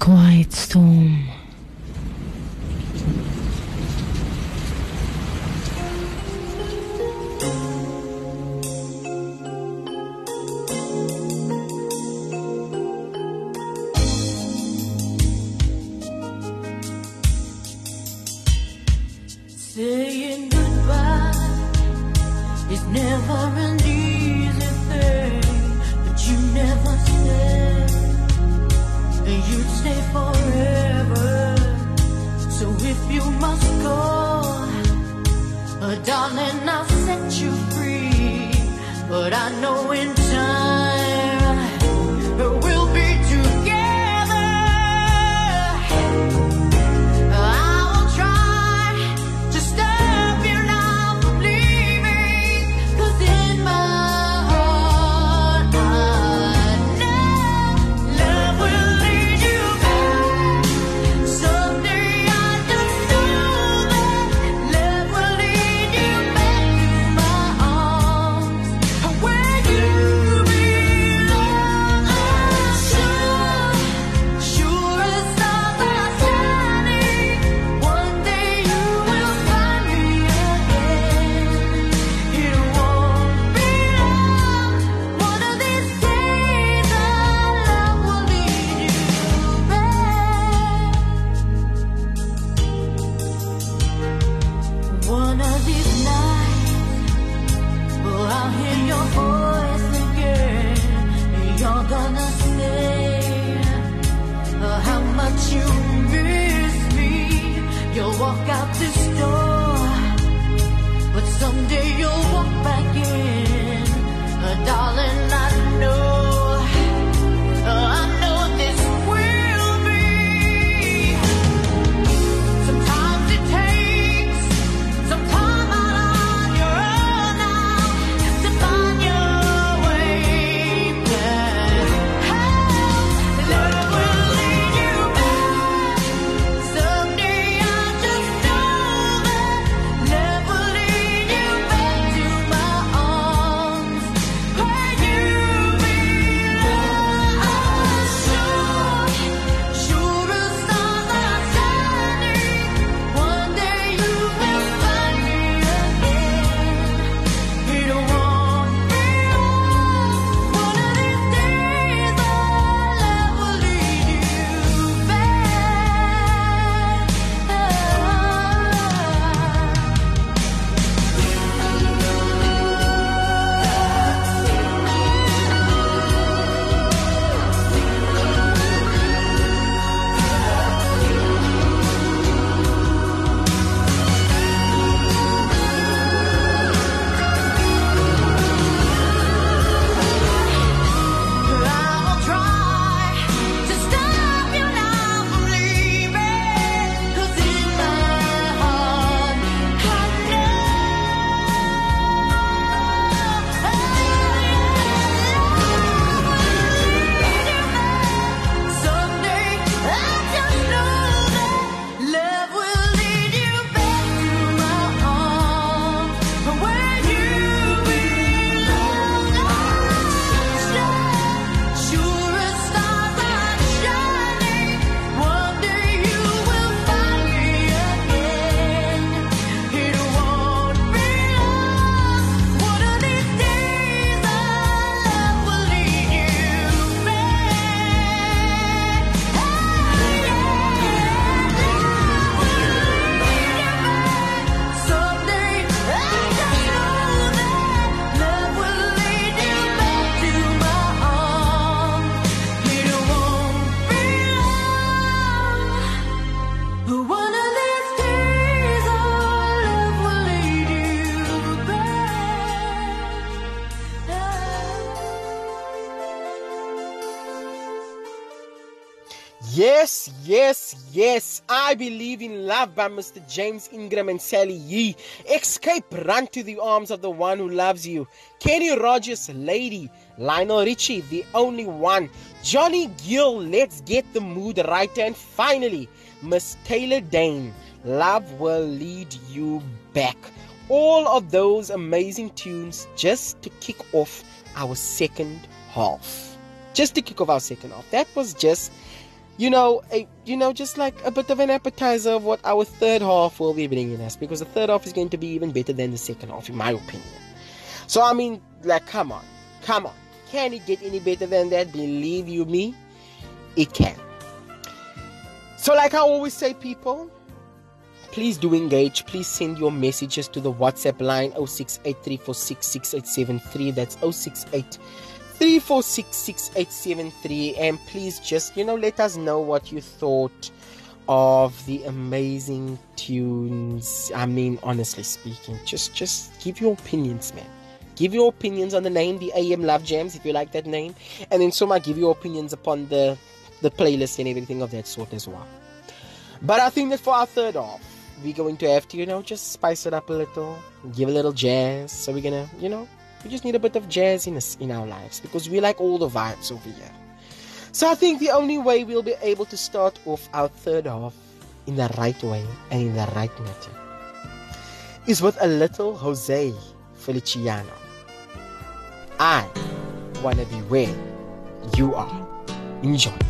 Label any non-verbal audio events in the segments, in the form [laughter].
quiet storm. by Mr. James Ingram and Sally Yee. Escape, run to the arms of the one who loves you. Kenny Rogers, Lady. Lionel Richie, The Only One. Johnny Gill, Let's Get the Mood Right. And finally, Miss Taylor Dayne, Love Will Lead You Back. All of those amazing tunes just to kick off our second half. Just to kick off our second half. That was just you know, a, you know, just like a bit of an appetizer of what our third half will be bringing us, because the third half is going to be even better than the second half, in my opinion. So I mean, like, come on, come on, can it get any better than that? Believe you me, it can. So, like I always say, people, please do engage. Please send your messages to the WhatsApp line 0683466873. That's 068 3466873 and please just you know let us know what you thought of the amazing tunes. I mean honestly speaking just just give your opinions man. Give your opinions on the name the am love jams if you like that name. And then soma give your opinions upon the the playlist and everything of that sort as well. But i think that for our third off we're going to have to you know just spice it up a little give a little jazz. So we're gonna you know we just need a bit of jazziness in our lives because we like all the vibes over here. So I think the only way we'll be able to start off our third half in the right way and in the right matter is with a little Jose Feliciano. I wanna be where you are. Enjoy.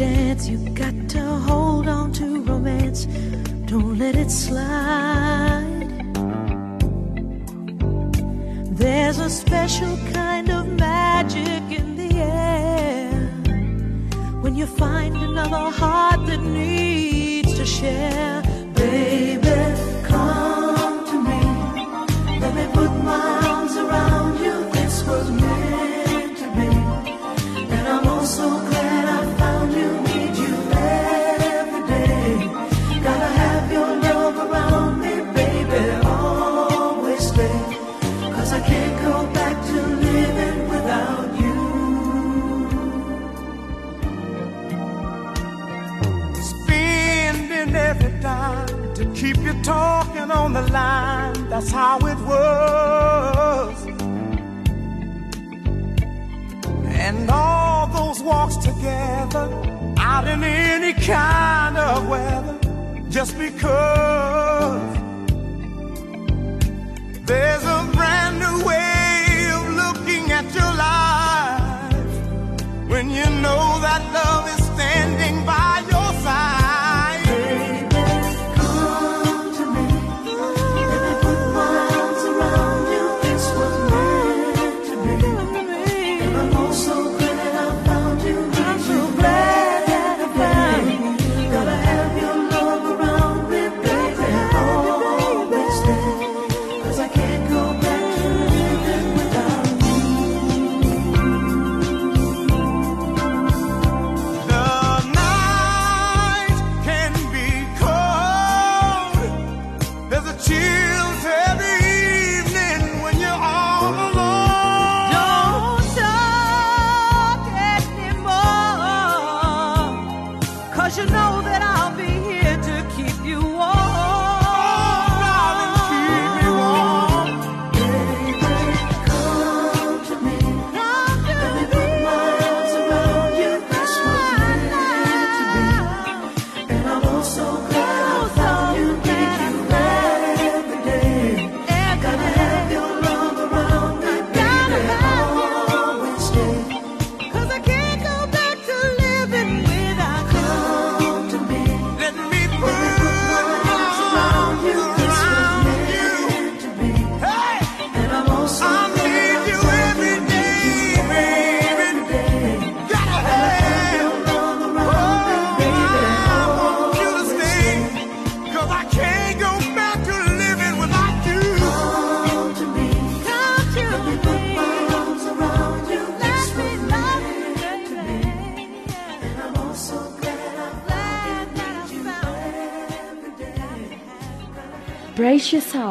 chance. You got to hold on to romance. Don't let it slide. There's a special kind of magic in the air when you find another heart that needs to share, baby. Keep you talking on the line, that's how it was. And all those walks together, out in any kind of weather, just because there's a brand new way.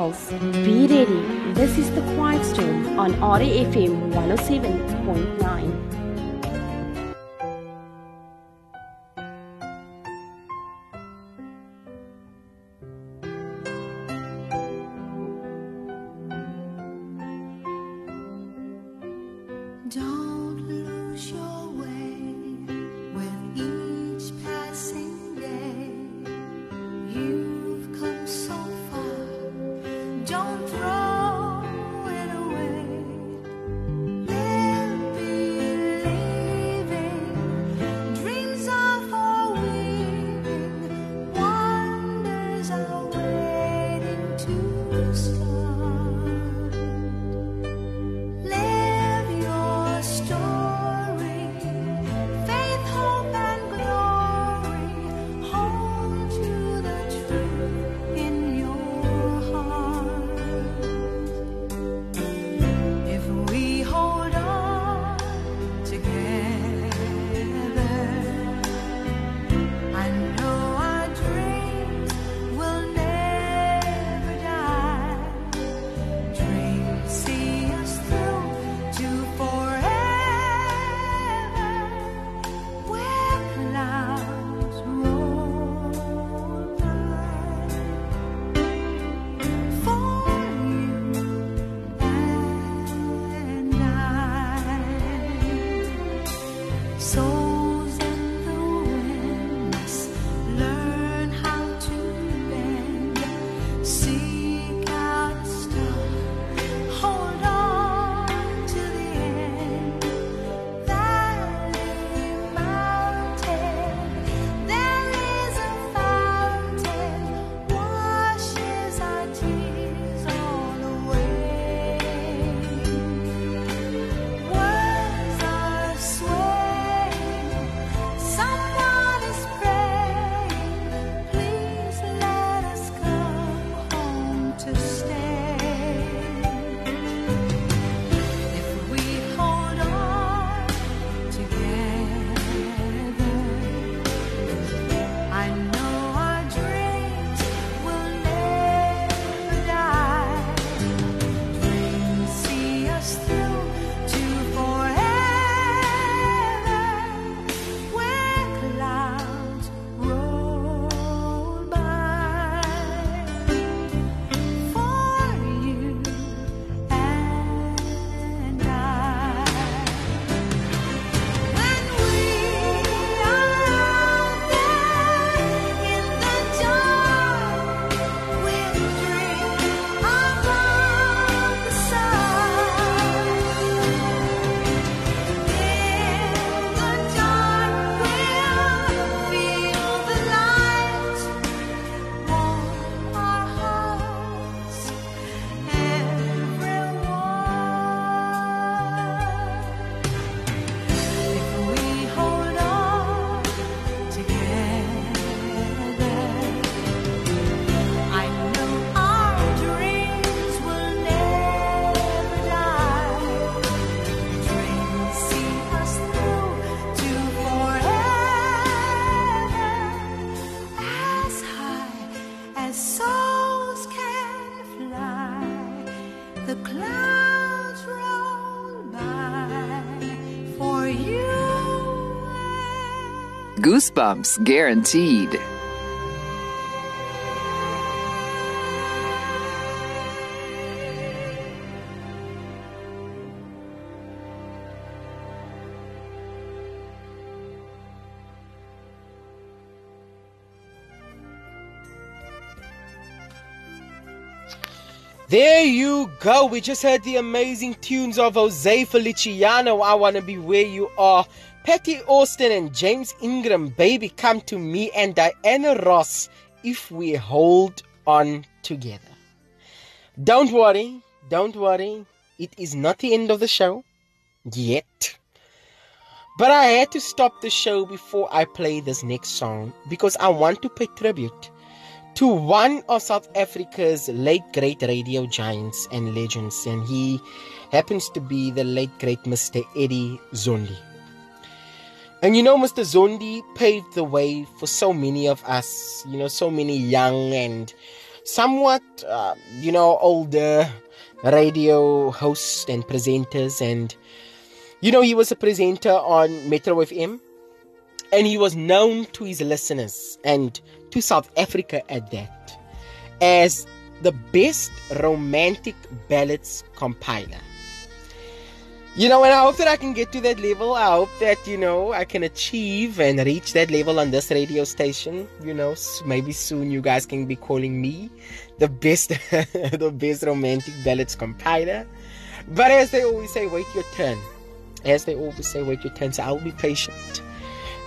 Pulse. Be ready. This is the Quiet Storm on RAFM 107.9. Don't lose your Goosebumps guaranteed. There you go. We just heard the amazing tunes of Jose Feliciano. I want to be where you are. Patti Austin and James Ingram, baby, come to me and Diana Ross if we hold on together. Don't worry, don't worry. It is not the end of the show yet. But I had to stop the show before I play this next song because I want to pay tribute to one of South Africa's late great radio giants and legends, and he happens to be the late great Mr. Eddie Zondi. And you know, Mr. Zondi paved the way for so many of us, you know, so many young and somewhat, uh, you know, older radio hosts and presenters. And, you know, he was a presenter on Metro FM and he was known to his listeners and to South Africa at that as the best romantic ballads compiler. You know, and I hope that I can get to that level. I hope that, you know, I can achieve and reach that level on this radio station. You know, maybe soon you guys can be calling me the best, [laughs] the best romantic ballads compiler. But as they always say, wait your turn. As they always say, wait your turn. So I'll be patient.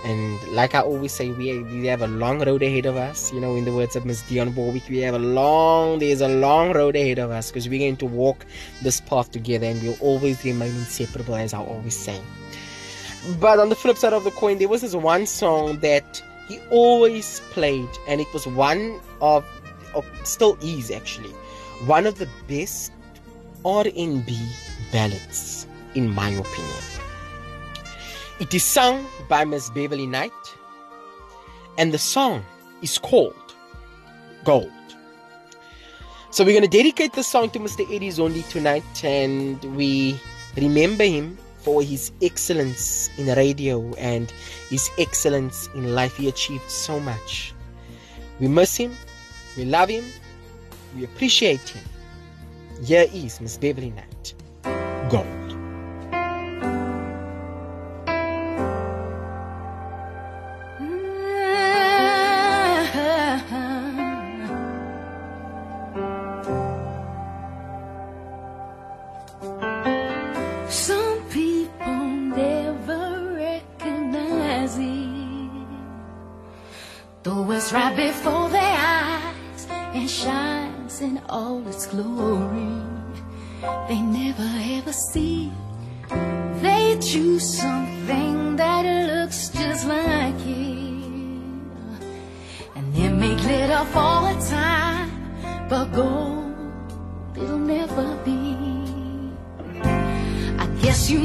And like I always say, we, we have a long road ahead of us. You know, in the words of Miss Dionne Warwick, we have a long, there's a long road ahead of us because we're going to walk this path together and we'll always remain inseparable, as I always say. But on the flip side of the coin, there was this one song that he always played, and it was one of, of still is actually, one of the best R&B ballads, in my opinion. It is sung by Miss Beverly Knight, and the song is called Gold. So we're going to dedicate the song to Mr. Eddie Zondi tonight, and we remember him for his excellence in radio and his excellence in life. He achieved so much. We miss him, we love him, we appreciate him. Here is Miss Beverly Knight. Gold.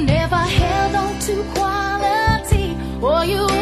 Never held on to quality, or you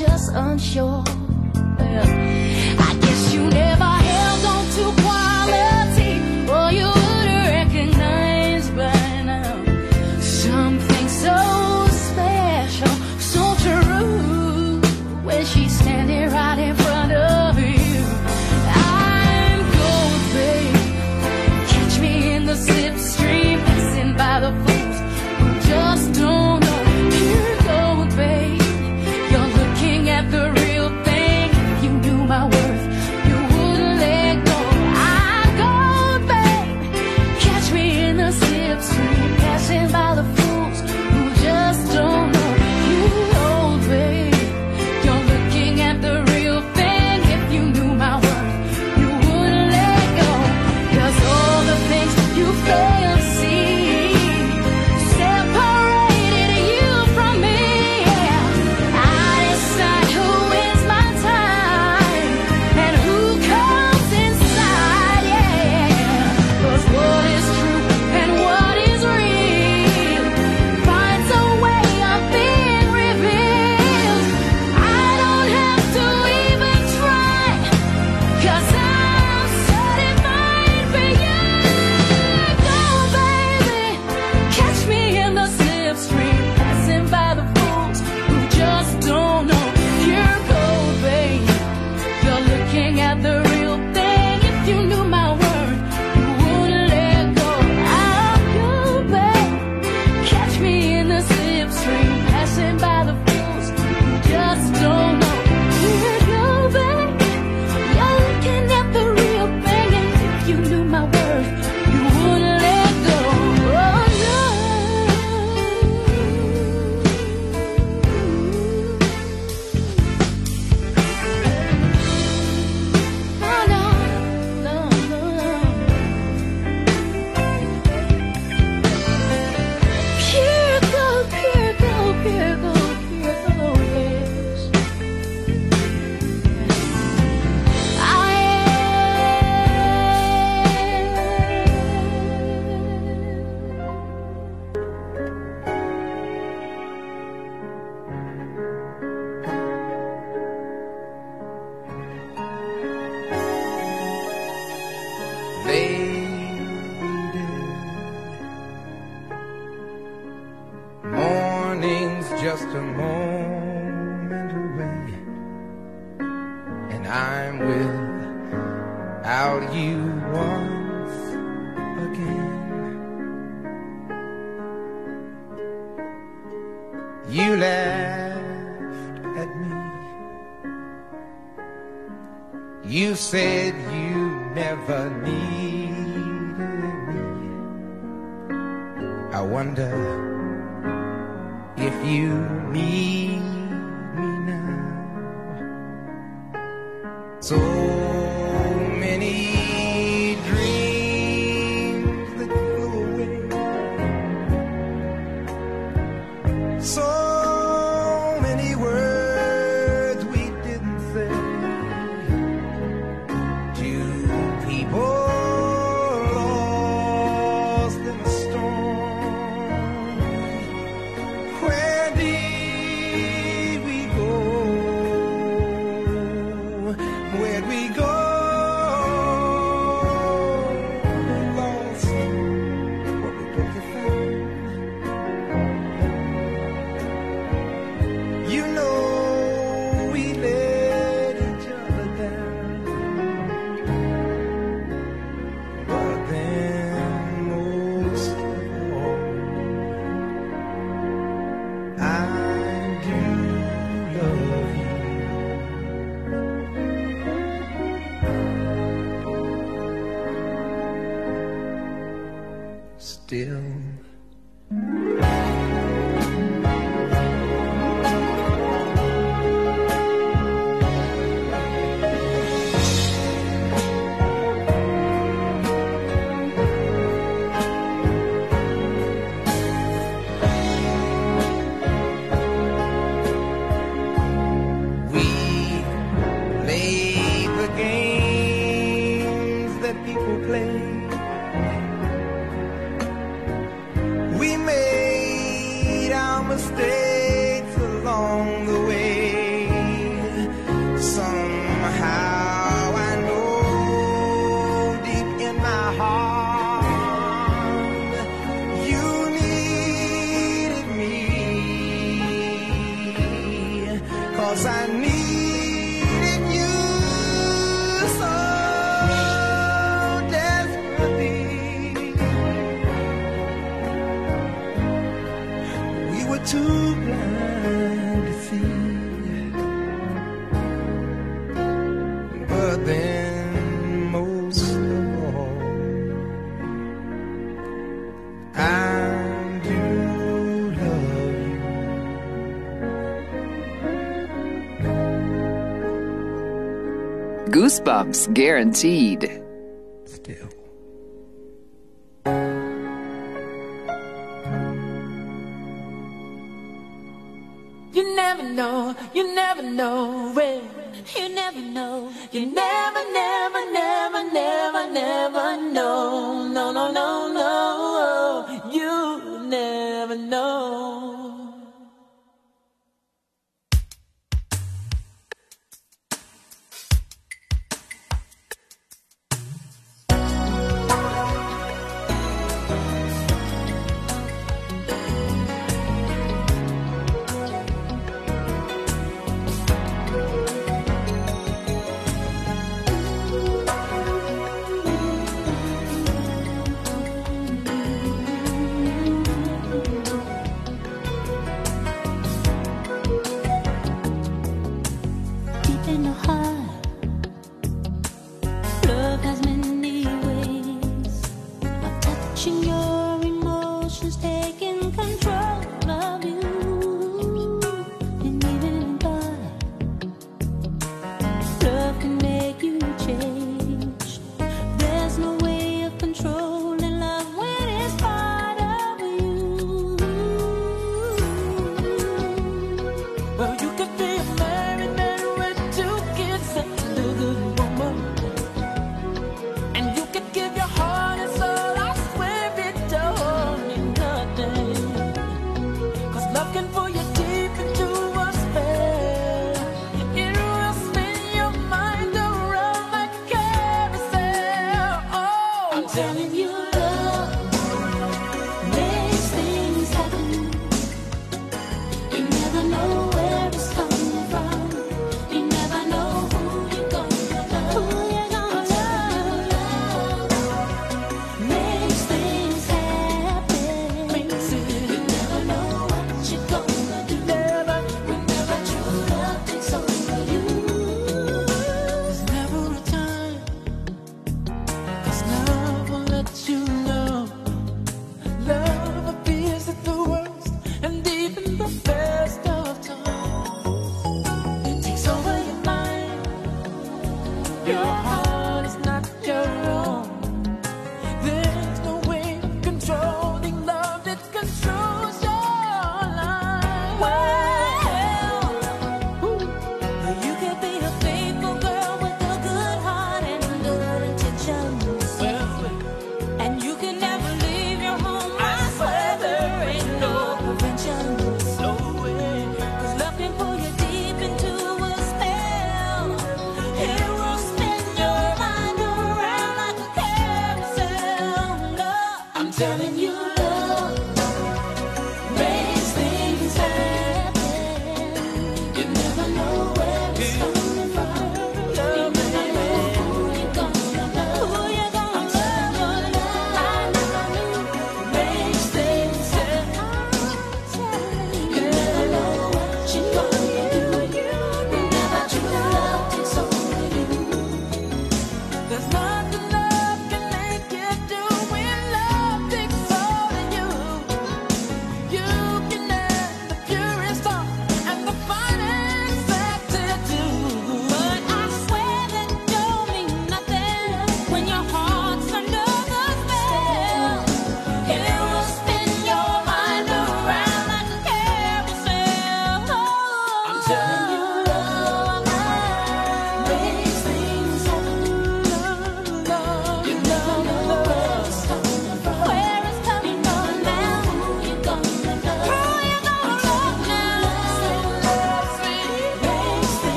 just unsure. Goosebumps guaranteed. Still. You never know, you never know when. You never know, you never, never, never, never, never know.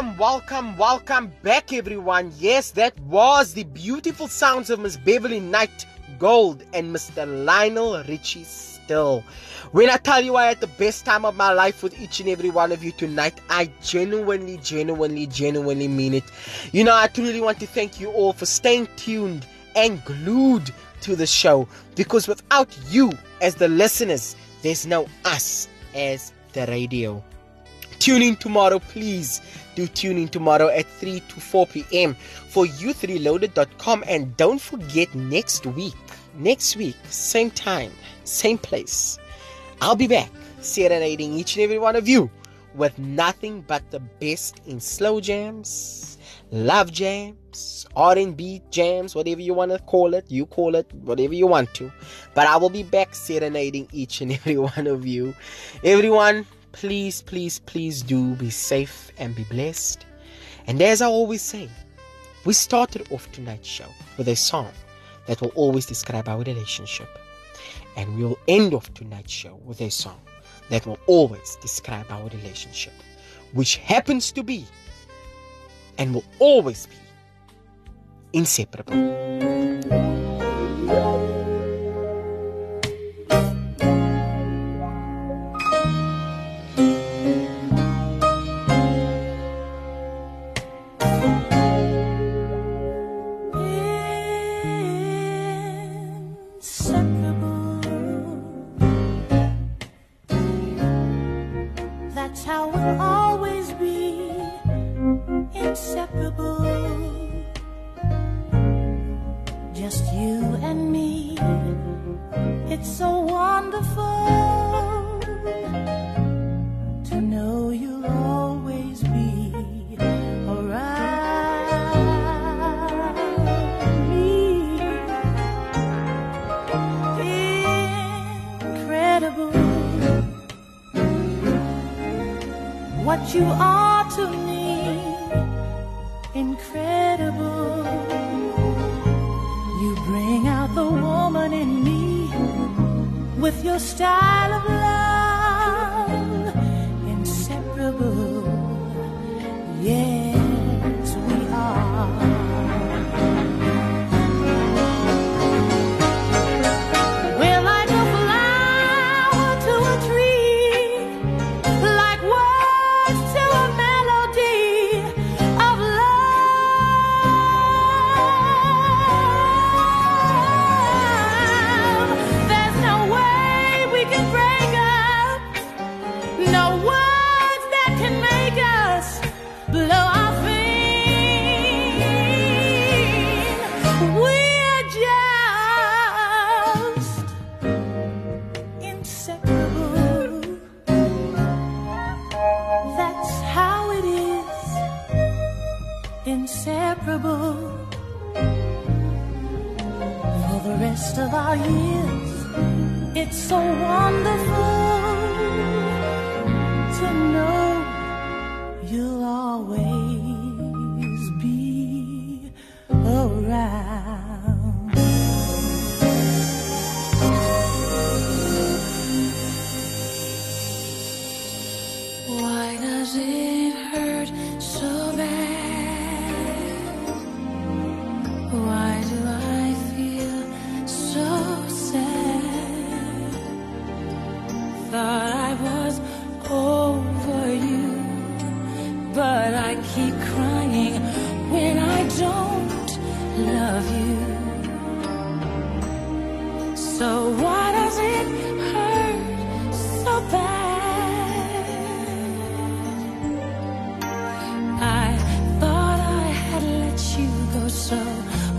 Welcome, welcome, welcome back, everyone. Yes, that was the beautiful sounds of Miss Beverley Knight Gold and Mr. Lionel Richie Still. When I tell you I had the best time of my life with each and every one of you tonight, I genuinely, genuinely, genuinely mean it. You know, I truly want to thank you all for staying tuned and glued to the show because without you as the listeners, there's no us as the radio. Tune in tomorrow, please. Do tune in tomorrow at 3 to 4 p.m. for youthreloaded.com. And don't forget next week, next week, same time, same place. I'll be back serenading each and every one of you with nothing but the best in slow jams, love jams, R&B jams, whatever you want to call it. You call it whatever you want to. But I will be back serenading each and [laughs] every one of you. Everyone, please, please, please do be safe and be blessed. And as I always say, we started off tonight's show with a song that will always describe our relationship. And we will end off tonight's show with a song that will always describe our relationship, which happens to be and will always be inseparable. so?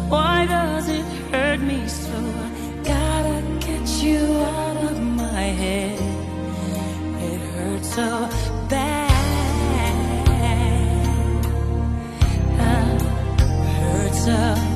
Why does it hurt me so? I gotta get you out of my head. It hurts so bad. Uh, hurts so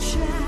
let